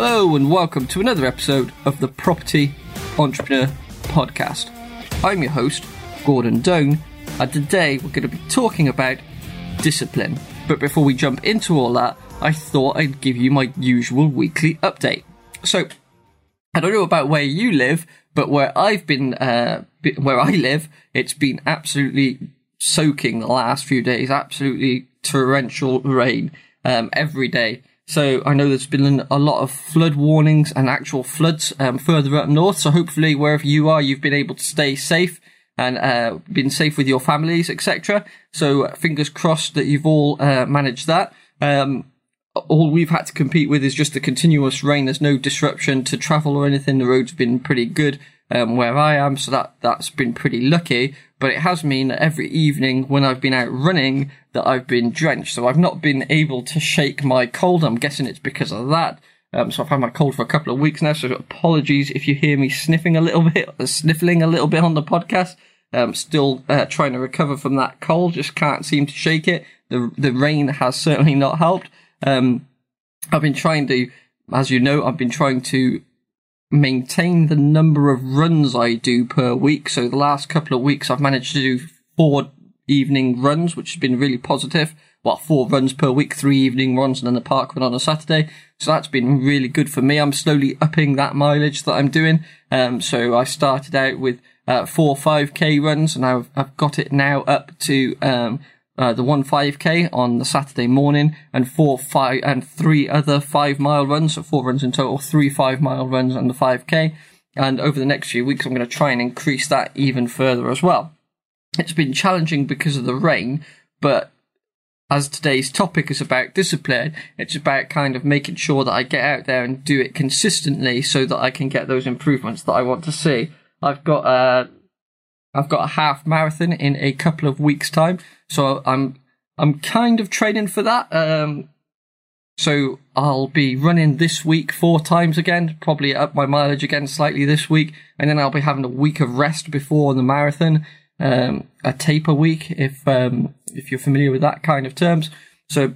Hello and welcome to another episode of the Property Entrepreneur Podcast. I'm your host, Gordon Doan, and today we're going to be talking about discipline. But before we jump into all that, I thought I'd give you my usual weekly update. So, I don't know about where you live, but where I've been, uh, where I live, it's been absolutely soaking the last few days, absolutely torrential rain um, every day. So I know there's been a lot of flood warnings and actual floods um, further up north. So hopefully wherever you are, you've been able to stay safe and uh, been safe with your families, etc. So fingers crossed that you've all uh, managed that. Um, all we've had to compete with is just the continuous rain. There's no disruption to travel or anything. The roads have been pretty good um, where I am, so that that's been pretty lucky. But it has mean that every evening when I've been out running, that I've been drenched. So I've not been able to shake my cold. I'm guessing it's because of that. Um, so I've had my cold for a couple of weeks now. So apologies if you hear me sniffing a little bit, sniffling a little bit on the podcast. Um, still uh, trying to recover from that cold. Just can't seem to shake it. The the rain has certainly not helped. Um, I've been trying to, as you know, I've been trying to maintain the number of runs I do per week. So the last couple of weeks I've managed to do four evening runs, which has been really positive. Well, four runs per week, three evening runs, and then the park run on a Saturday. So that's been really good for me. I'm slowly upping that mileage that I'm doing. Um, so I started out with uh, four 5k runs, and I've, I've got it now up to um, uh, the one 5k on the Saturday morning, and four five and three other five mile runs. So four runs in total, three five mile runs and the 5k. And over the next few weeks, I'm going to try and increase that even further as well. It's been challenging because of the rain, but as today's topic is about discipline, it's about kind of making sure that I get out there and do it consistently so that I can get those improvements that I want to see. I've got a, I've got a half marathon in a couple of weeks' time, so I'm I'm kind of training for that. Um, so I'll be running this week four times again, probably up my mileage again slightly this week, and then I'll be having a week of rest before the marathon um, a taper week, if um, if you're familiar with that kind of terms. So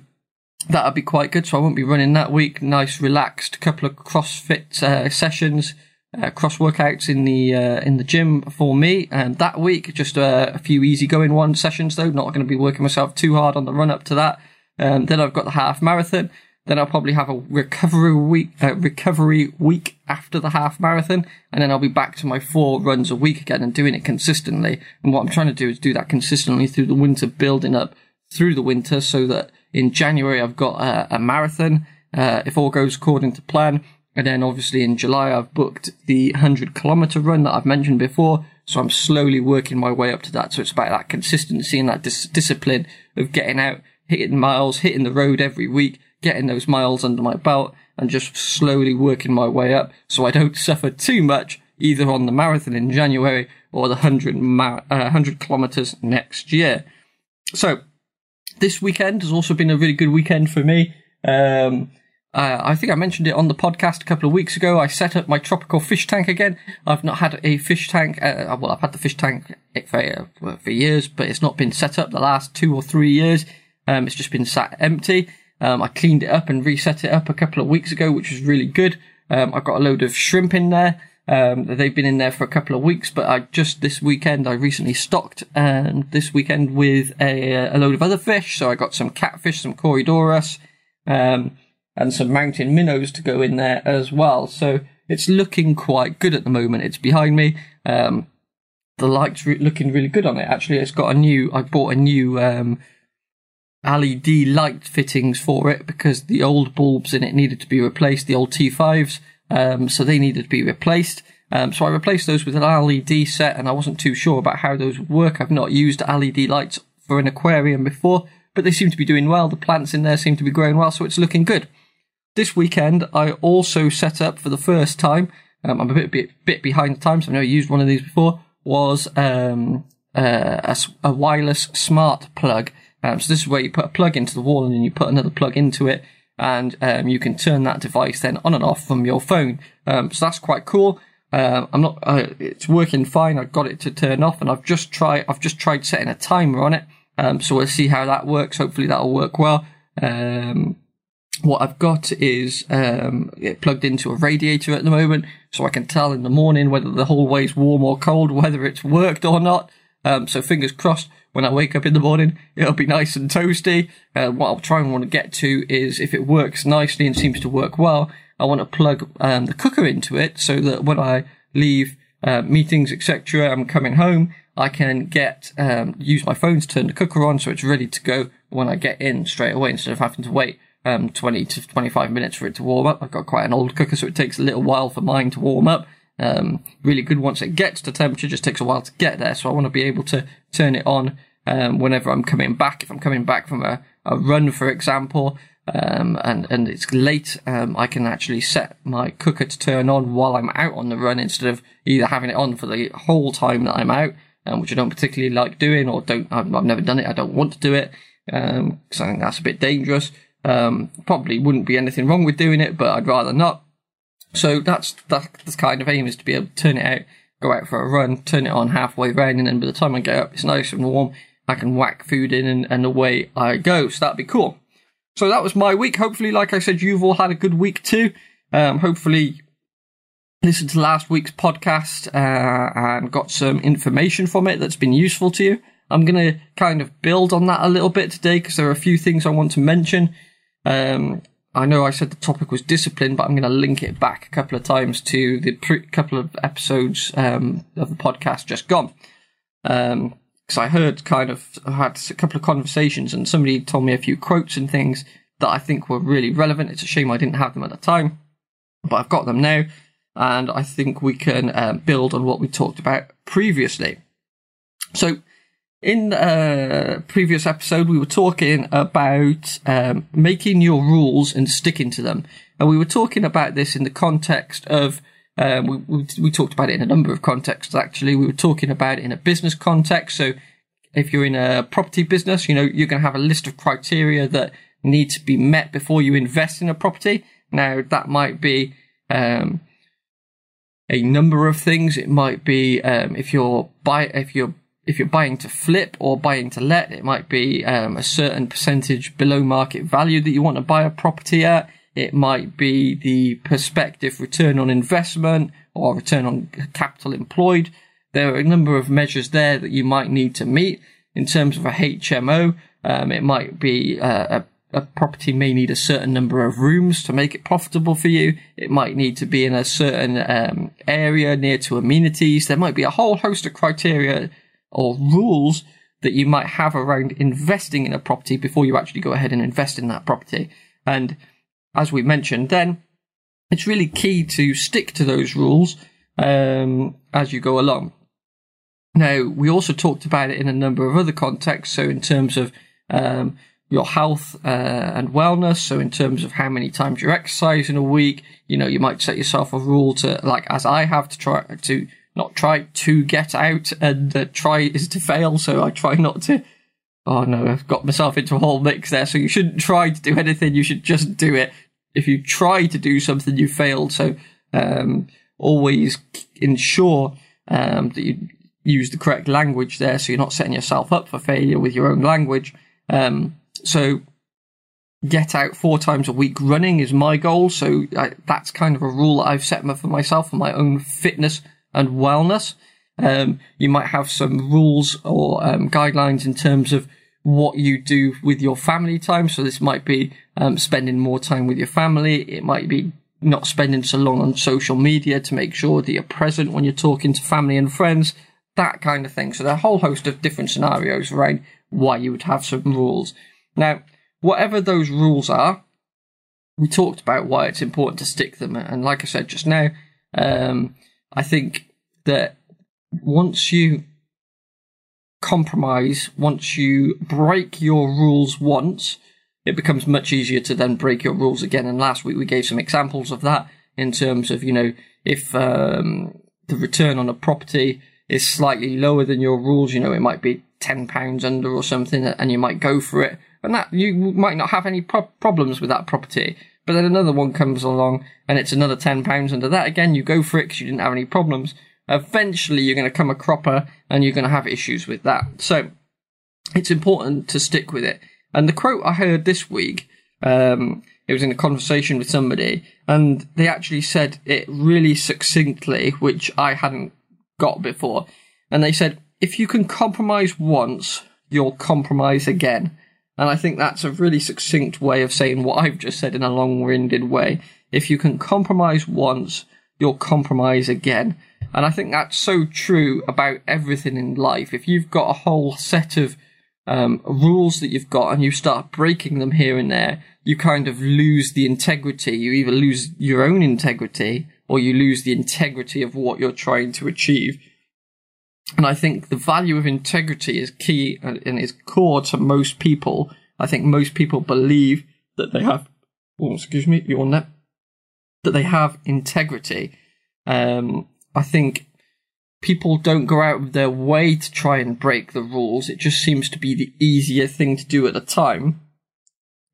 that'll be quite good. So I won't be running that week. Nice, relaxed couple of CrossFit uh, sessions, uh, cross workouts in the uh, in the gym for me. And that week, just uh, a few easy going one sessions though. Not going to be working myself too hard on the run up to that. Um, then I've got the half marathon. Then I'll probably have a recovery week, uh, recovery week after the half marathon, and then I'll be back to my four runs a week again and doing it consistently. And what I'm trying to do is do that consistently through the winter, building up through the winter, so that in January I've got a, a marathon, uh, if all goes according to plan. And then obviously in July I've booked the 100 kilometer run that I've mentioned before. So I'm slowly working my way up to that. So it's about that consistency and that dis- discipline of getting out, hitting miles, hitting the road every week, getting those miles under my belt and just slowly working my way up so I don't suffer too much either on the marathon in January or the 100, mar- uh, 100 kilometers next year. So this weekend has also been a really good weekend for me. Um, uh, I think I mentioned it on the podcast a couple of weeks ago. I set up my tropical fish tank again. I've not had a fish tank. Uh, well, I've had the fish tank for uh, for years, but it's not been set up the last two or three years. Um, it's just been sat empty. Um, I cleaned it up and reset it up a couple of weeks ago, which was really good. Um, I've got a load of shrimp in there. Um, they've been in there for a couple of weeks, but I just this weekend I recently stocked and this weekend with a, a load of other fish. So I got some catfish, some corydoras, um, and some mountain minnows to go in there as well. So it's looking quite good at the moment. It's behind me. Um, the light's re- looking really good on it. Actually, it's got a new. I bought a new um, LED light fittings for it because the old bulbs in it needed to be replaced, the old T5s, um, so they needed to be replaced. Um, so I replaced those with an LED set, and I wasn't too sure about how those would work. I've not used LED lights for an aquarium before, but they seem to be doing well. The plants in there seem to be growing well, so it's looking good. This weekend, I also set up for the first time. Um, I'm a bit, bit bit behind the times. I've never used one of these before. Was um, uh, a, a wireless smart plug. Um, so this is where you put a plug into the wall and then you put another plug into it, and um, you can turn that device then on and off from your phone. Um, so that's quite cool. Uh, I'm not. Uh, it's working fine. I've got it to turn off, and I've just tried. I've just tried setting a timer on it. Um, so we'll see how that works. Hopefully that'll work well. Um, what I've got is um, plugged into a radiator at the moment, so I can tell in the morning whether the hallway's warm or cold, whether it's worked or not. So fingers crossed, when I wake up in the morning, it'll be nice and toasty. Uh, what I'll try and want to get to is if it works nicely and seems to work well, I want to plug um, the cooker into it so that when I leave uh, meetings, etc., I'm coming home, I can get um, use my phone to turn the cooker on so it's ready to go when I get in straight away instead of having to wait um, 20 to 25 minutes for it to warm up. I've got quite an old cooker, so it takes a little while for mine to warm up. Um, really good once it gets to temperature, just takes a while to get there. So I want to be able to turn it on um, whenever I'm coming back. If I'm coming back from a, a run, for example, um, and and it's late, um, I can actually set my cooker to turn on while I'm out on the run instead of either having it on for the whole time that I'm out, um, which I don't particularly like doing, or don't I've, I've never done it. I don't want to do it because um, I think that's a bit dangerous. Probably wouldn't be anything wrong with doing it, but I'd rather not. So that's that's kind of aim is to be able to turn it out, go out for a run, turn it on halfway round, and then by the time I get up, it's nice and warm. I can whack food in, and, and away I go. So that'd be cool. So that was my week. Hopefully, like I said, you've all had a good week too. Um, hopefully, listened to last week's podcast uh, and got some information from it that's been useful to you. I'm going to kind of build on that a little bit today because there are a few things I want to mention. Um, I know I said the topic was discipline, but I'm going to link it back a couple of times to the pre- couple of episodes um, of the podcast just gone. Because um, I heard kind of I had a couple of conversations, and somebody told me a few quotes and things that I think were really relevant. It's a shame I didn't have them at the time, but I've got them now, and I think we can um, build on what we talked about previously. So in a previous episode, we were talking about um, making your rules and sticking to them, and we were talking about this in the context of. Um, we, we, we talked about it in a number of contexts. Actually, we were talking about it in a business context. So, if you're in a property business, you know you're going to have a list of criteria that need to be met before you invest in a property. Now, that might be um, a number of things. It might be um, if you're buy if you're if you're buying to flip or buying to let, it might be um, a certain percentage below market value that you want to buy a property at. It might be the prospective return on investment or return on capital employed. There are a number of measures there that you might need to meet. In terms of a HMO, um, it might be uh, a a property may need a certain number of rooms to make it profitable for you. It might need to be in a certain um, area near to amenities. There might be a whole host of criteria or rules that you might have around investing in a property before you actually go ahead and invest in that property. And as we mentioned, then it's really key to stick to those rules um, as you go along. Now, we also talked about it in a number of other contexts. So, in terms of um, your health uh, and wellness, so in terms of how many times you exercise in a week, you know, you might set yourself a rule to, like as I have, to try to not try to get out and uh, try is to fail. So I try not to. Oh no, I've got myself into a whole mix there. So you shouldn't try to do anything. You should just do it. If you try to do something, you failed. So um, always ensure um, that you use the correct language there, so you're not setting yourself up for failure with your own language. Um, so get out four times a week running is my goal. So I, that's kind of a rule that I've set for myself for my own fitness and wellness. Um, you might have some rules or um, guidelines in terms of what you do with your family time. So this might be um, spending more time with your family. It might be not spending so long on social media to make sure that you're present when you're talking to family and friends, that kind of thing. So there are a whole host of different scenarios around why you would have some rules. Now, whatever those rules are, we talked about why it's important to stick them. And like I said just now, um, I think that once you compromise, once you break your rules once, it becomes much easier to then break your rules again. And last week we gave some examples of that in terms of, you know, if um, the return on a property is slightly lower than your rules, you know, it might be £10 under or something, and you might go for it. And that you might not have any pro- problems with that property. But then another one comes along and it's another £10 under that. Again, you go for it because you didn't have any problems. Eventually, you're going to come a cropper and you're going to have issues with that. So it's important to stick with it. And the quote I heard this week, um, it was in a conversation with somebody, and they actually said it really succinctly, which I hadn't got before. And they said, if you can compromise once, you'll compromise again. And I think that's a really succinct way of saying what I've just said in a long winded way. If you can compromise once, you'll compromise again. And I think that's so true about everything in life. If you've got a whole set of um, rules that you've got and you start breaking them here and there, you kind of lose the integrity. You either lose your own integrity or you lose the integrity of what you're trying to achieve. And I think the value of integrity is key and, is core to most people. I think most people believe that they have, oh, excuse me, your net, that they have integrity. Um, I think people don't go out of their way to try and break the rules. It just seems to be the easier thing to do at the time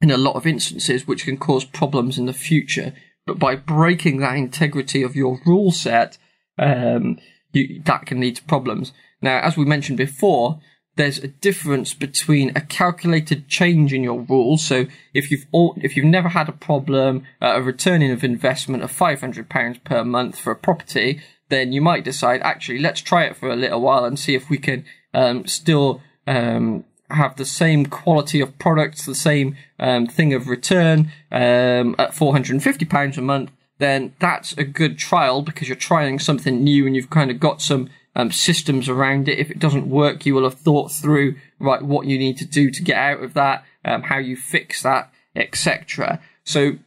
in a lot of instances, which can cause problems in the future. But by breaking that integrity of your rule set, um, you, that can lead to problems. Now, as we mentioned before, there's a difference between a calculated change in your rules. So if you've all, if you've never had a problem, uh, a returning of investment of £500 per month for a property, then you might decide, actually, let's try it for a little while and see if we can um, still um, have the same quality of products, the same um, thing of return um, at £450 a month, then that's a good trial because you're trying something new and you've kind of got some um, systems around it. If it doesn't work, you will have thought through right what you need to do to get out of that, um, how you fix that, etc. So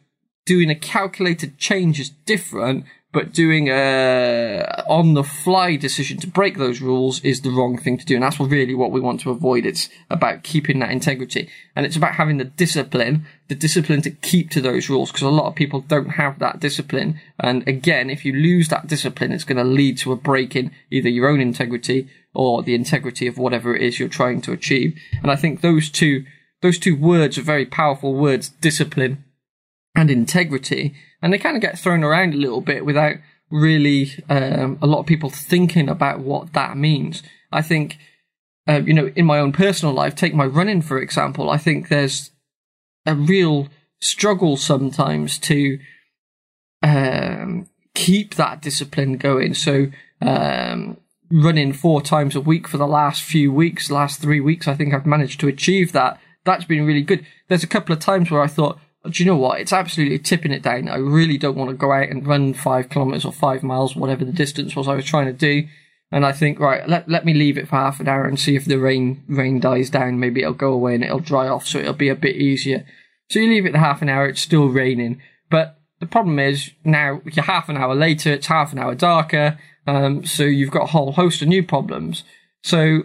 doing a calculated change is different but doing a on the fly decision to break those rules is the wrong thing to do. And that's really what we want to avoid. It's about keeping that integrity and it's about having the discipline, the discipline to keep to those rules because a lot of people don't have that discipline. And again, if you lose that discipline, it's going to lead to a break in either your own integrity or the integrity of whatever it is you're trying to achieve. And I think those two, those two words are very powerful words, discipline and integrity and they kind of get thrown around a little bit without really um, a lot of people thinking about what that means. I think, uh, you know, in my own personal life, take my running for example. I think there's a real struggle sometimes to um, keep that discipline going. So, um, running four times a week for the last few weeks, last three weeks, I think I've managed to achieve that. That's been really good. There's a couple of times where I thought, do you know what? It's absolutely tipping it down. I really don't want to go out and run five kilometers or five miles, whatever the distance was I was trying to do. And I think, right, let, let me leave it for half an hour and see if the rain, rain dies down. Maybe it'll go away and it'll dry off. So it'll be a bit easier. So you leave it half an hour. It's still raining. But the problem is now you're half an hour later. It's half an hour darker. Um, so you've got a whole host of new problems. So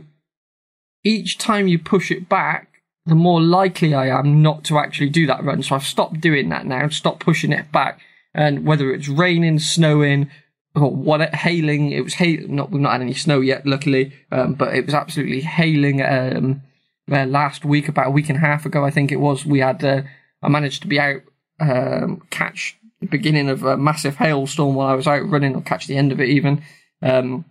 each time you push it back, the more likely I am not to actually do that run. So I've stopped doing that now, stopped pushing it back. And whether it's raining, snowing, or what hailing, it was hail. Not we've not had any snow yet, luckily, um, but it was absolutely hailing. Um, uh, last week, about a week and a half ago, I think it was. We had uh, I managed to be out um, catch the beginning of a massive hailstorm while I was out running, or catch the end of it even, um,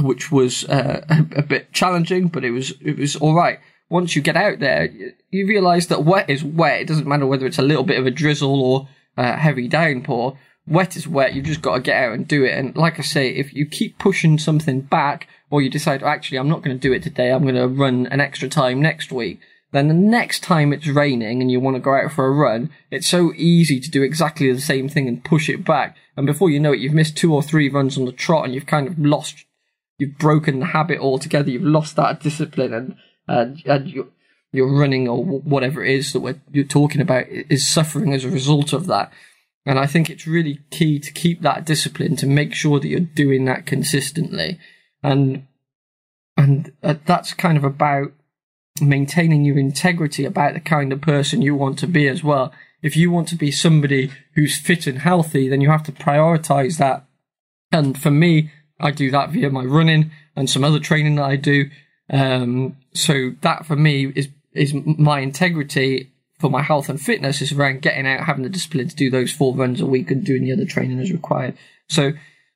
which was uh, a, a bit challenging, but it was it was all right once you get out there, you realize that wet is wet. It doesn't matter whether it's a little bit of a drizzle or a heavy downpour. Wet is wet. You've just got to get out and do it. And like I say, if you keep pushing something back, or you decide, oh, actually, I'm not going to do it today. I'm going to run an extra time next week. Then the next time it's raining and you want to go out for a run, it's so easy to do exactly the same thing and push it back. And before you know it, you've missed two or three runs on the trot and you've kind of lost, you've broken the habit altogether. You've lost that discipline and and, and your, your running or whatever it is that we're, you're talking about is suffering as a result of that. And I think it's really key to keep that discipline to make sure that you're doing that consistently. And, and uh, that's kind of about maintaining your integrity about the kind of person you want to be as well. If you want to be somebody who's fit and healthy, then you have to prioritize that. And for me, I do that via my running and some other training that I do. Um, so that for me is is my integrity for my health and fitness is around getting out, having the discipline to do those four runs a week, and doing the other training as required. So,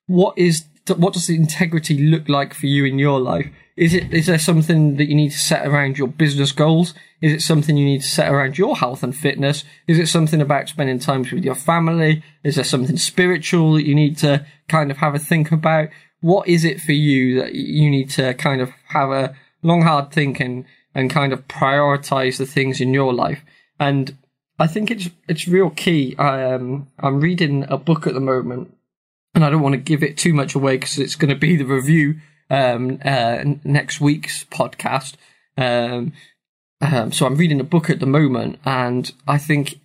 what is what does the integrity look like for you in your life? Is it is there something that you need to set around your business goals? Is it something you need to set around your health and fitness? Is it something about spending time with your family? Is there something spiritual that you need to kind of have a think about? What is it for you that you need to kind of have a long hard think and, and kind of prioritize the things in your life? And I think it's it's real key. Um, I'm reading a book at the moment, and I don't want to give it too much away because it's going to be the review um, uh, next week's podcast. Um, um, so I'm reading a book at the moment, and I think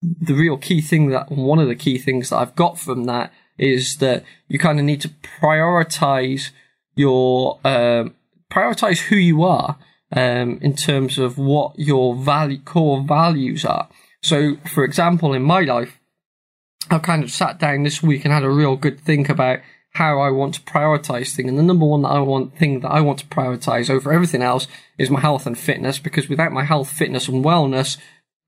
the real key thing that one of the key things that I've got from that is that you kind of need to prioritize your um, prioritize who you are um, in terms of what your value core values are. So, for example, in my life, I've kind of sat down this week and had a real good think about how I want to prioritize things. And the number one that I want thing that I want to prioritize over everything else is my health and fitness because without my health, fitness and wellness,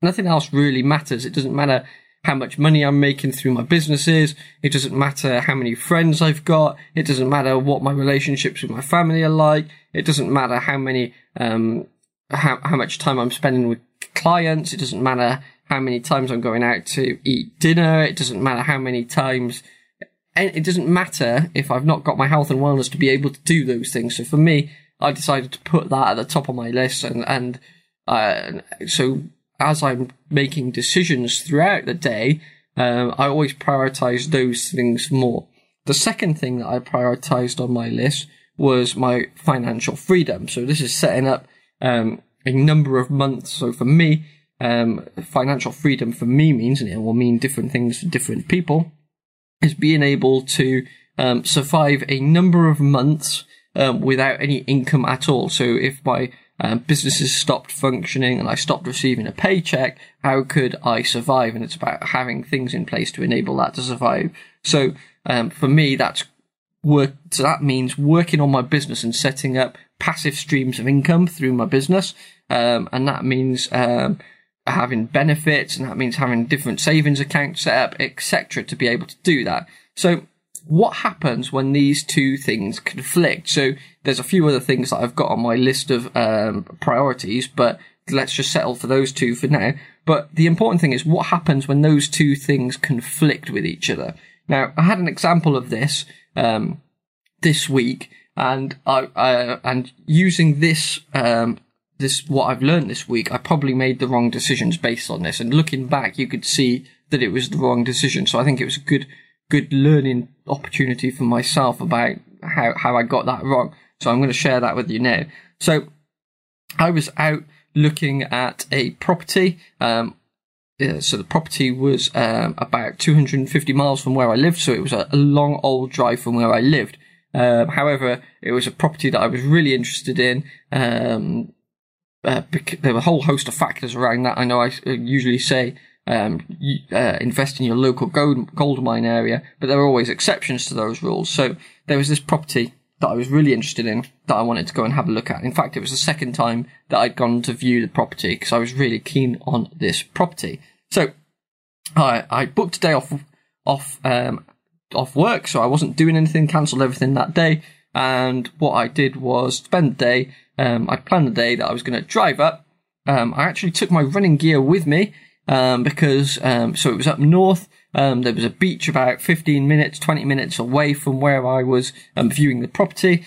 nothing else really matters. It doesn't matter how much money I'm making through my businesses. It doesn't matter how many friends I've got. It doesn't matter what my relationships with my family are like. It doesn't matter how many, um, how, how much time I'm spending with clients. It doesn't matter how many times I'm going out to eat dinner. It doesn't matter how many times and it doesn't matter if I've not got my health and wellness to be able to do those things. So for me, I decided to put that at the top of my list, and and uh, so as I'm making decisions throughout the day, um, I always prioritize those things more. The second thing that I prioritized on my list was my financial freedom. So this is setting up um, a number of months. So for me, um, financial freedom for me means, and it will mean different things for different people is being able to um, survive a number of months um, without any income at all. So if my um, businesses stopped functioning and I stopped receiving a paycheck, how could I survive? And it's about having things in place to enable that to survive. So um, for me, that's work. So that means working on my business and setting up passive streams of income through my business, um, and that means um, having benefits and that means having different savings accounts set up, etc. to be able to do that. So what happens when these two things conflict? So there's a few other things that I've got on my list of um, priorities, but let's just settle for those two for now. But the important thing is what happens when those two things conflict with each other. Now, I had an example of this um, this week, and I, I and using this um, this what I've learned this week, I probably made the wrong decisions based on this. And looking back, you could see that it was the wrong decision. So I think it was a good good learning opportunity for myself about how how I got that wrong. So I'm going to share that with you now. So I was out looking at a property. Um, so the property was um, about 250 miles from where I lived, so it was a, a long old drive from where I lived. Um, however, it was a property that I was really interested in. Um, uh, there were a whole host of factors around that. I know I uh, usually say um, uh, invest in your local gold, gold mine area, but there are always exceptions to those rules. So there was this property that I was really interested in that I wanted to go and have a look at. In fact, it was the second time that I'd gone to view the property because I was really keen on this property. So I, I booked a day off off um, off work, so I wasn't doing anything. Cancelled everything that day, and what I did was spend the day um, I planned the day that I was going to drive up. Um, I actually took my running gear with me um, because um, so it was up north. Um, there was a beach about 15 minutes, 20 minutes away from where I was um, viewing the property.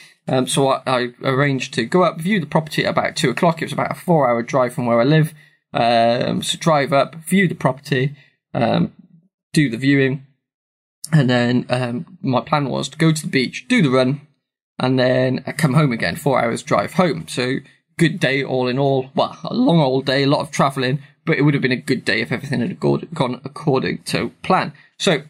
so I, I, arranged to go up, view the property at about two o'clock. It was about a four-hour drive from where I live. so drive up, view the property, do the viewing, and then my plan was to go to the beach, do the run, and then I come home again, four hours drive home. So good day all in all. Well, a long old day, a lot of travelling, but it would have been a good day if everything had gone according to plan. So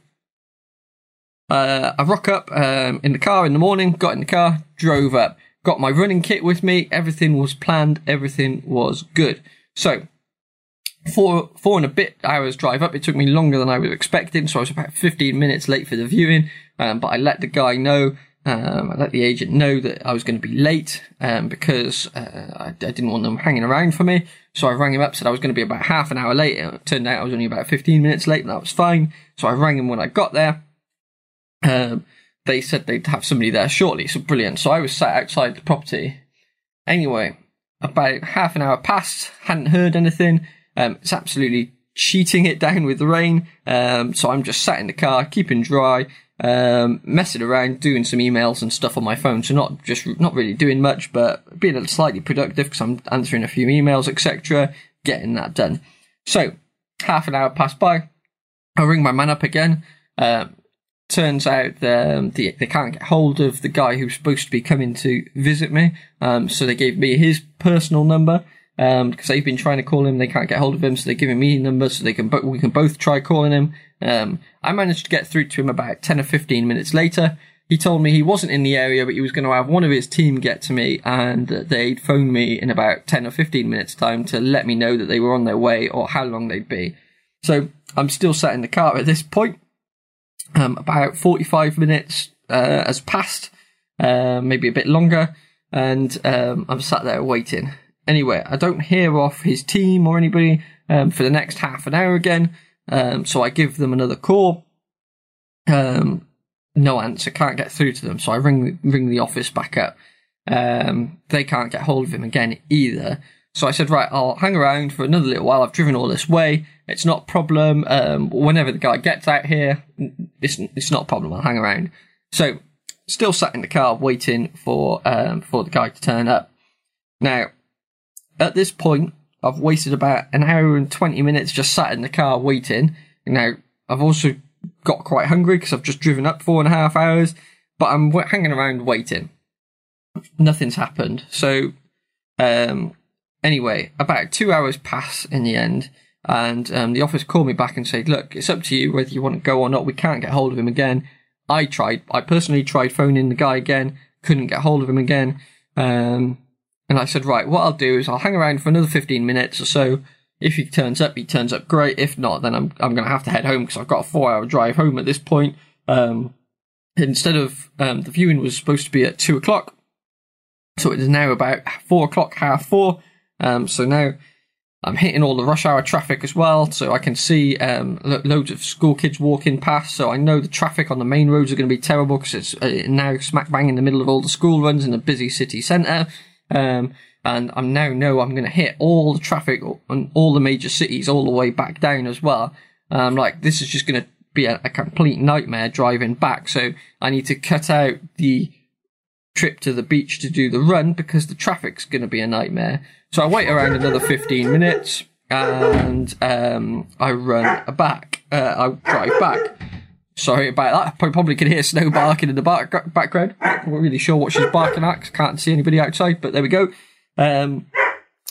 uh, I rock up um, in the car in the morning, got in the car, drove up, got my running kit with me. Everything was planned, everything was good. So four four and a bit hours drive up. It took me longer than I was expecting, so I was about 15 minutes late for the viewing. Um, but I let the guy know um, I let the agent know that I was going to be late um, because uh, I, I, didn't want them hanging around for me. So I rang him up, said I was going to be about half an hour late. It turned out I was only about 15 minutes late, that was fine. So I rang him when I got there. Um, they said they'd have somebody there shortly, so brilliant. So I was sat outside the property, anyway, about half an hour passed, hadn't heard anything. Um, it's absolutely cheating it down with the rain. Um, so I'm just sat in the car, keeping dry, um, messing around, doing some emails and stuff on my phone. So not just, not really doing much, but being slightly productive because I'm answering a few emails, etc., getting that done. So half an hour passed by. I ring my man up again. Uh, turns out um, the, they can't get hold of the guy who's supposed to be coming to visit me. Um, so they gave me his personal number because um, they've been trying to call him. They can't get hold of him, so they're giving me a number so they can bo- we can both try calling him. Um, I managed to get through to him about ten or fifteen minutes later. He told me he wasn't in the area, but he was going to have one of his team get to me, and they'd phone me in about ten or fifteen minutes time to let me know that they were on their way or how long they'd be. So I'm still sat in the car at this point. Um, about 45 minutes uh, has passed, uh, maybe a bit longer, and um, I'm sat there waiting. Anyway, I don't hear off his team or anybody um, for the next half an hour again, um, so I give them another call. Um, no answer, can't get through to them, so I ring ring the office back up. Um, they can't get hold of him again either. So I said, right, I'll hang around for another little while. I've driven all this way. It's not a problem. Um, whenever the guy gets out here, it's, it's not a problem. I'll hang around. So still sat in the car waiting for, um, for the guy to turn up. Now, at this point, I've wasted about an hour and 20 minutes just sat in the car waiting. Now, I've also got quite hungry because I've just driven up four and a half hours, but I'm hanging around waiting. Nothing's happened. So, um, Anyway, about two hours pass in the end, and um, the office called me back and said, "Look, it's up to you whether you want to go or not. We can't get hold of him again." I tried. I personally tried phoning the guy again. Couldn't get hold of him again. Um, and I said, right, what I'll do is I'll hang around for another 15 minutes or so. If he turns up, he turns up great. If not, then I'm, I'm going to have to head home because I've got a four hour drive home at this point. Um, instead of, um, the viewing was supposed to be at two o'clock. So it is now about four o'clock, half four. Um, so now I'm hitting all the rush hour traffic as well, so I can see um, lo- loads of school kids walking past. So I know the traffic on the main roads are going to be terrible because it's uh, now smack bang in the middle of all the school runs in a busy city centre. Um, and I now know I'm going to hit all the traffic on all the major cities all the way back down as well. I'm like, this is just going to be a, a complete nightmare driving back. So I need to cut out the trip to the beach to do the run because the traffic's going to be a nightmare. So I wait around another 15 minutes and um, I run back. Uh, I drive back. Sorry about that. Probably can hear Snow barking in the back- background. Not really sure what she's barking at. Can't see anybody outside, but there we go. Um,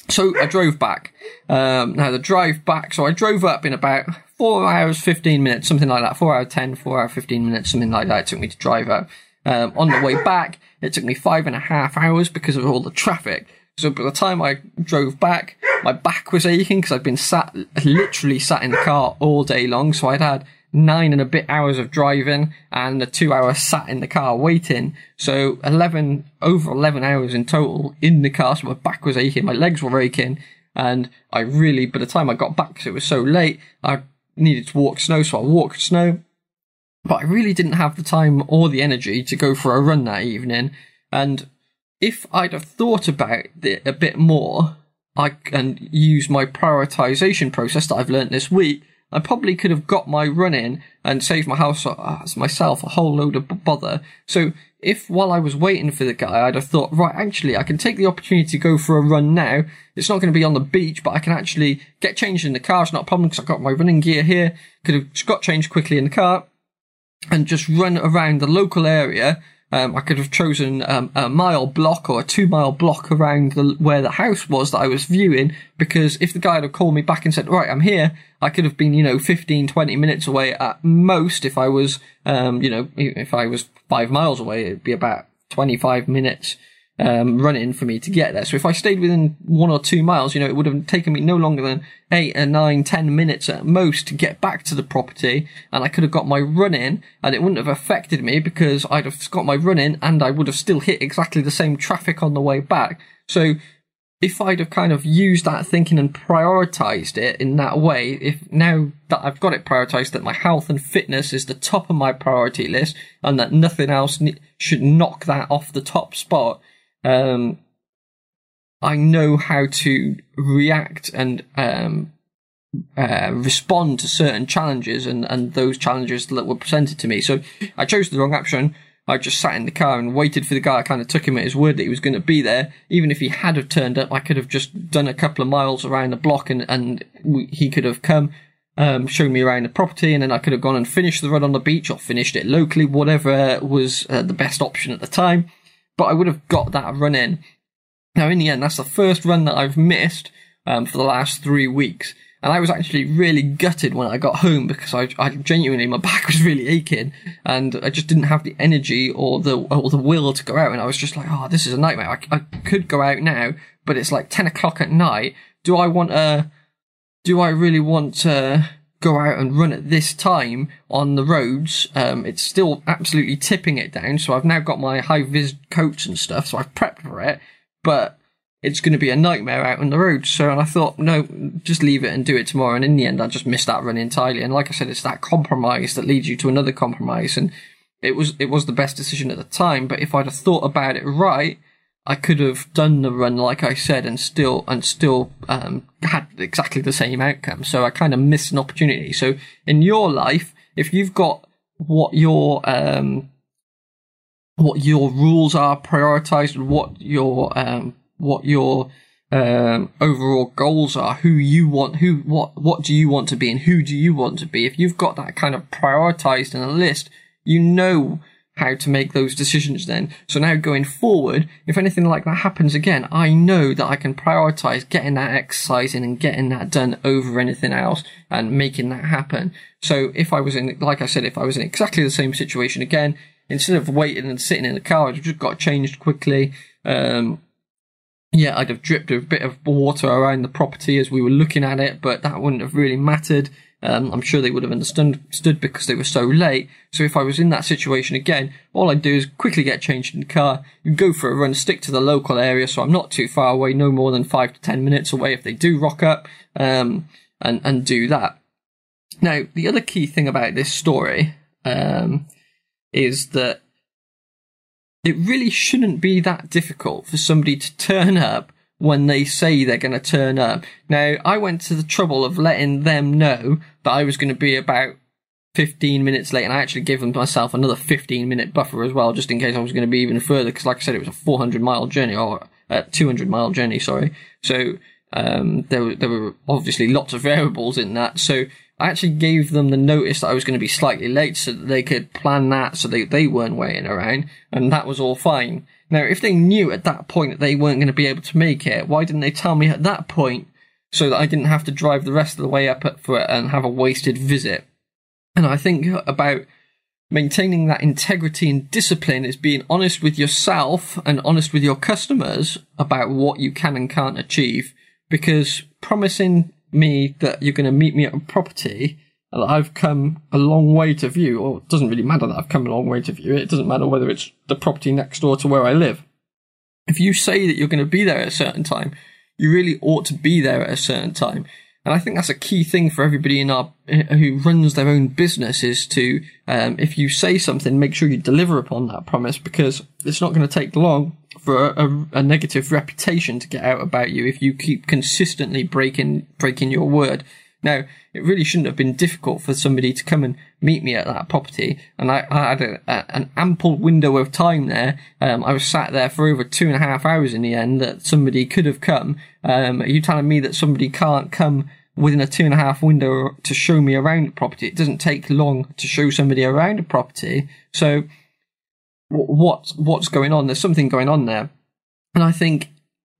so I drove back. Um, now the drive back, so I drove up in about four hours, 15 minutes, something like that. Four hour 10, four hour 15 minutes, something like that. It took me to drive out. Um, on the way back, it took me five and a half hours because of all the traffic. So by the time I drove back, my back was aching because I'd been sat, literally sat in the car all day long. So I'd had nine and a bit hours of driving and a two hours sat in the car waiting. So 11, over 11 hours in total in the car. So my back was aching, my legs were aching. And I really, by the time I got back, because it was so late, I needed to walk snow. So I walked snow but I really didn't have the time or the energy to go for a run that evening. And if I'd have thought about it a bit more, I and use my prioritization process that I've learned this week, I probably could have got my run in and saved my house uh, myself a whole load of bother. So if while I was waiting for the guy, I'd have thought, right, actually, I can take the opportunity to go for a run now. It's not going to be on the beach, but I can actually get changed in the car. It's not a problem because I've got my running gear here. Could have got changed quickly in the car and just run around the local area. Um, I could have chosen um, a mile block or a two mile block around the, where the house was that I was viewing because if the guy had called me back and said, right, I'm here, I could have been, you know, 15, 20 minutes away at most. If I was, um, you know, if I was five miles away, it'd be about 25 minutes um, running for me to get there. So if I stayed within one or two miles, you know, it would have taken me no longer than eight or nine, ten minutes at most to get back to the property, and I could have got my run in, and it wouldn't have affected me because I'd have got my run in, and I would have still hit exactly the same traffic on the way back. So if I'd have kind of used that thinking and prioritized it in that way, if now that I've got it prioritized that my health and fitness is the top of my priority list and that nothing else should knock that off the top spot, um, I know how to react and um, uh, respond to certain challenges and, and those challenges that were presented to me. So I chose the wrong option. I just sat in the car and waited for the guy. I kind of took him at his word that he was going to be there. Even if he had have turned up, I could have just done a couple of miles around the block and, and we, he could have come, um, shown me around the property and then I could have gone and finished the run on the beach or finished it locally, whatever was uh, the best option at the time. But I would have got that run in. Now, in the end, that's the first run that I've missed um, for the last three weeks. And I was actually really gutted when I got home because I, I genuinely, my back was really aching and I just didn't have the energy or the, or the will to go out. And I was just like, oh, this is a nightmare. I, I could go out now, but it's like 10 o'clock at night. Do I want to, do I really want to go out and run at this time on the roads? Um, it's still absolutely tipping it down. So I've now got my high vis coats and stuff. So I've prepped for it, but it's going to be a nightmare out on the road. So, and I thought, no, just leave it and do it tomorrow. And in the end, I just missed that run entirely. And like I said, it's that compromise that leads you to another compromise. And it was, it was the best decision at the time. But if I'd have thought about it right, I could have done the run, like I said, and still, and still, um, had exactly the same outcome. So I kind of missed an opportunity. So in your life, if you've got what your, um, what your rules are prioritized what your, um, what your um, overall goals are, who you want, who what what do you want to be, and who do you want to be. If you've got that kind of prioritized in a list, you know how to make those decisions then. So now going forward, if anything like that happens again, I know that I can prioritize getting that exercise in and getting that done over anything else and making that happen. So if I was in, like I said, if I was in exactly the same situation again, instead of waiting and sitting in the car, I'd just got changed quickly, um, yeah, I'd have dripped a bit of water around the property as we were looking at it, but that wouldn't have really mattered. Um, I'm sure they would have understood because they were so late. So if I was in that situation again, all I'd do is quickly get changed in the car, go for a run, stick to the local area, so I'm not too far away, no more than five to ten minutes away if they do rock up, um, and and do that. Now, the other key thing about this story um, is that it really shouldn't be that difficult for somebody to turn up when they say they're going to turn up. Now, I went to the trouble of letting them know that I was going to be about 15 minutes late, and I actually gave them myself another 15 minute buffer as well, just in case I was going to be even further, because like I said, it was a 400 mile journey, or a 200 mile journey, sorry. So, um, there, there were obviously lots of variables in that. So I actually gave them the notice that I was going to be slightly late so that they could plan that so they, they weren't waiting around and that was all fine. Now, if they knew at that point that they weren't going to be able to make it, why didn't they tell me at that point so that I didn't have to drive the rest of the way up for it and have a wasted visit? And I think about maintaining that integrity and discipline is being honest with yourself and honest with your customers about what you can and can't achieve because promising me that you're going to meet me at a property I've come a long way to view, or it doesn't really matter that I've come a long way to view it. Doesn't matter whether it's the property next door to where I live. If you say that you're going to be there at a certain time, you really ought to be there at a certain time. And I think that's a key thing for everybody in our who runs their own business is to, um, if you say something, make sure you deliver upon that promise because it's not going to take long for a, a, negative reputation to get out about you if you keep consistently breaking breaking your word. Now, it really shouldn't have been difficult for somebody to come and meet me at that property, and I, I had a, a, an ample window of time there. Um, I was sat there for over two and a half hours in the end that somebody could have come. Um, are you telling me that somebody can't come within a two and a half window to show me around the property? It doesn't take long to show somebody around a property, so what what's going on. There's something going on there, and I think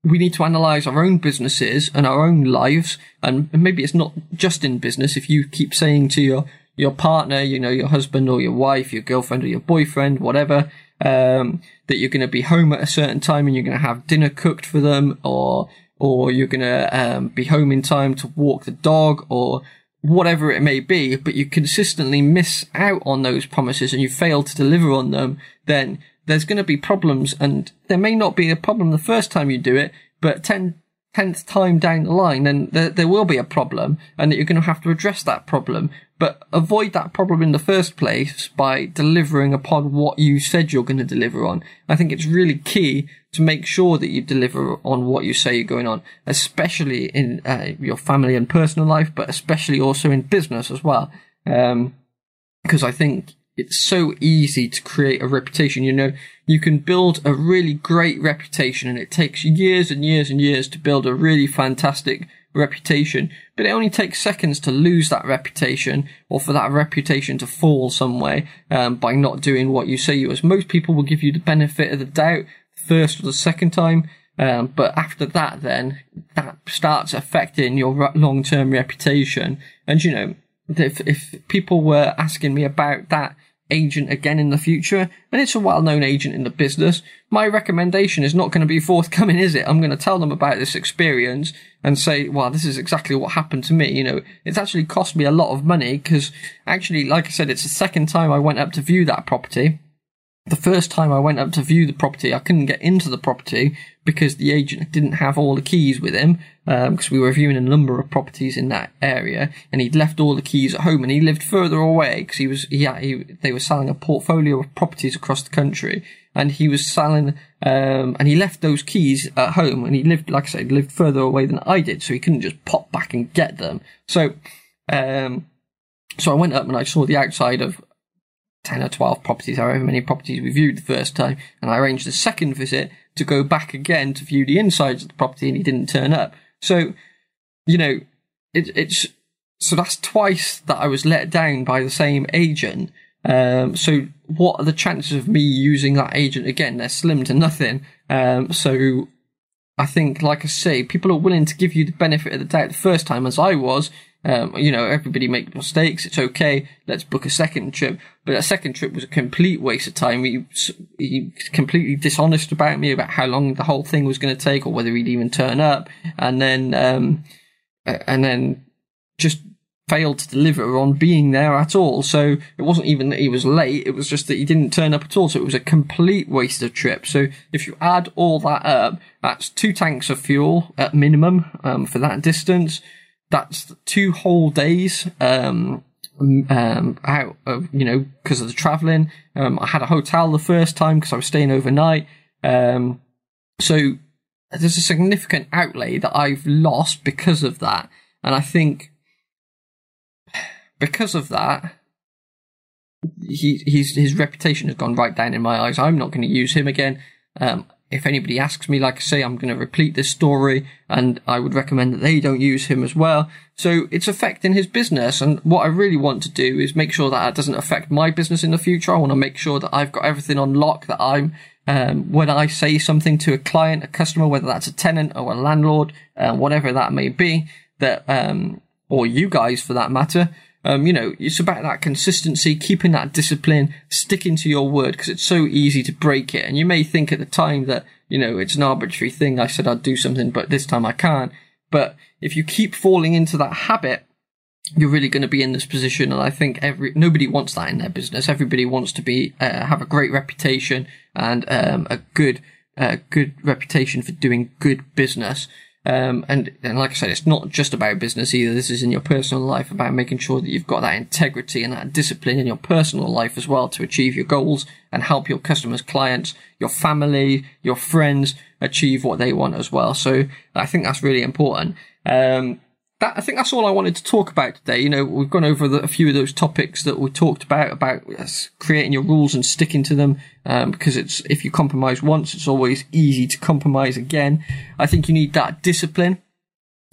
we need to analyze our own businesses and our own lives. And maybe it's not just in business. If you keep saying to your your partner, you know, your husband or your wife, your girlfriend or your boyfriend, whatever, um, that you're going to be home at a certain time and you're going to have dinner cooked for them, or or you're going to um, be home in time to walk the dog, or whatever it may be, but you consistently miss out on those promises and you fail to deliver on them, then there's going to be problems and there may not be a problem the first time you do it, but 10 tenth time down the line, then there, there will be a problem and that you're going to have to address that problem. But avoid that problem in the first place by delivering upon what you said you're going to deliver on. I think it's really key to make sure that you deliver on what you say you're going on, especially in uh, your family and personal life, but especially also in business as well. Um, because I think it's so easy to create a reputation. You know, you can build a really great reputation and it takes years and years and years to build a really fantastic reputation, but it only takes seconds to lose that reputation or for that reputation to fall some way um, by not doing what you say you was. Most people will give you the benefit of the doubt first or the second time, um, but after that, then that starts affecting your long-term reputation. And you know, if if people were asking me about that agent again in the future, and it's a well-known agent in the business, my recommendation is not going to be forthcoming, is it? I'm going to tell them about this experience and say, well, this is exactly what happened to me. You know, it's actually cost me a lot of money because actually, like I said, it's the second time I went up to view that property the first time I went up to view the property, I couldn't get into the property because the agent didn't have all the keys with him, because um, we were viewing a number of properties in that area, and he'd left all the keys at home, and he lived further away because he was, yeah, he, they were selling a portfolio of properties across the country, and he was selling, um, and he left those keys at home, and he lived, like I said, lived further away than I did, so he couldn't just pop back and get them. So, um, so I went up and I saw the outside of 10 or 12 properties, however many properties we viewed the first time, and I arranged a second visit to go back again to view the insides of the property and he didn't turn up. So, you know, it, it's, so that's twice that I was let down by the same agent. Um, so what are the chances of me using that agent again? They're slim to nothing. Um, so I think, like I say, people are willing to give you the benefit of the doubt the first time, as I was, um, you know, everybody makes mistakes. It's okay. Let's book a second trip. But that second trip was a complete waste of time. He, he completely dishonest about me about how long the whole thing was going to take or whether he'd even turn up. And then, um, and then just failed to deliver on being there at all. So it wasn't even that he was late. It was just that he didn't turn up at all. So it was a complete waste of trip. So if you add all that up, that's two tanks of fuel at minimum, um, for that distance that's two whole days um, um, out of you know because of the traveling. Um, I had a hotel the first time because I was staying overnight. Um, so there's a significant outlay that I've lost because of that, and I think because of that, he he's his reputation has gone right down in my eyes. I'm not going to use him again. Um, if anybody asks me, like I say, I'm going to repeat this story and I would recommend that they don't use him as well. So it's affecting his business. And what I really want to do is make sure that that doesn't affect my business in the future. I want to make sure that I've got everything on lock, that I'm, um, when I say something to a client, a customer, whether that's a tenant or a landlord, uh, whatever that may be, that, um, or you guys for that matter, um, you know, it's about that consistency, keeping that discipline, sticking to your word, because it's so easy to break it. And you may think at the time that, you know, it's an arbitrary thing. I said I'd do something, but this time I can't. But if you keep falling into that habit, you're really going to be in this position. And I think every, nobody wants that in their business. Everybody wants to be, uh, have a great reputation and, um, a good, uh, good reputation for doing good business. Um, and, and like I said, it's not just about business either. This is in your personal life about making sure that you've got that integrity and that discipline in your personal life as well to achieve your goals and help your customers, clients, your family, your friends achieve what they want as well. So I think that's really important. Um, that, I think that's all I wanted to talk about today. You know, we've gone over the, a few of those topics that we talked about, about creating your rules and sticking to them, um, because it's, if you compromise once, it's always easy to compromise again. I think you need that discipline,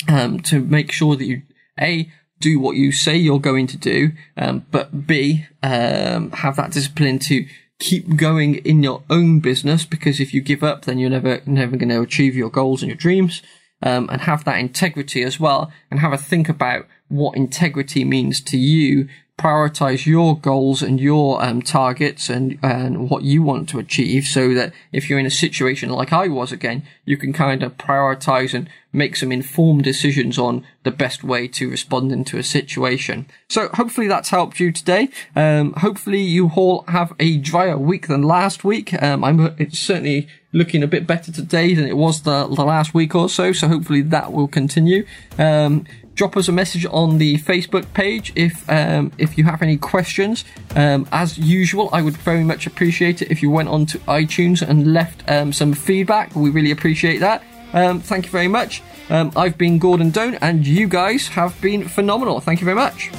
um, to make sure that you, A, do what you say you're going to do, um, but B, um, have that discipline to keep going in your own business, because if you give up, then you're never, never going to achieve your goals and your dreams um, and have that integrity as well and have a think about what integrity means to you prioritize your goals and your um, targets and, and what you want to achieve so that if you're in a situation like I was again, you can kind of prioritize and make some informed decisions on the best way to respond into a situation. So hopefully that's helped you today. Um, hopefully you all have a drier week than last week. Um, I'm it's certainly looking a bit better today than it was the, the last week or so. So hopefully that will continue. Um, drop us a message on the Facebook page if um, if you have any questions. Um, as usual, I would very much appreciate it if you went on to iTunes and left um, some feedback. We really appreciate that. Um, thank you very much. Um, I've been Gordon Doan, and you guys have been phenomenal. Thank you very much.